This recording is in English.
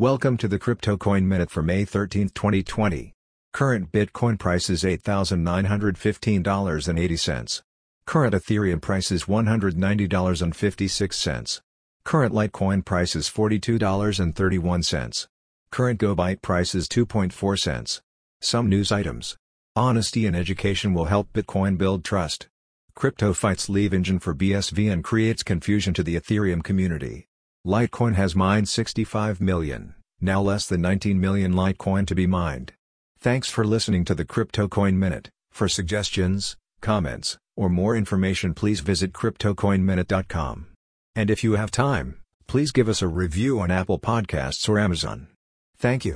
Welcome to the Crypto Coin Minute for May 13, 2020. Current Bitcoin price is $8,915.80. Current Ethereum price is $190.56. Current Litecoin price is $42.31. Current GoByte price is 2.4 cents. Some news items. Honesty and education will help Bitcoin build trust. Crypto fights leave engine for BSV and creates confusion to the Ethereum community. Litecoin has mined 65 million, now less than 19 million Litecoin to be mined. Thanks for listening to the Crypto Coin Minute. For suggestions, comments, or more information please visit CryptoCoinMinute.com. And if you have time, please give us a review on Apple Podcasts or Amazon. Thank you.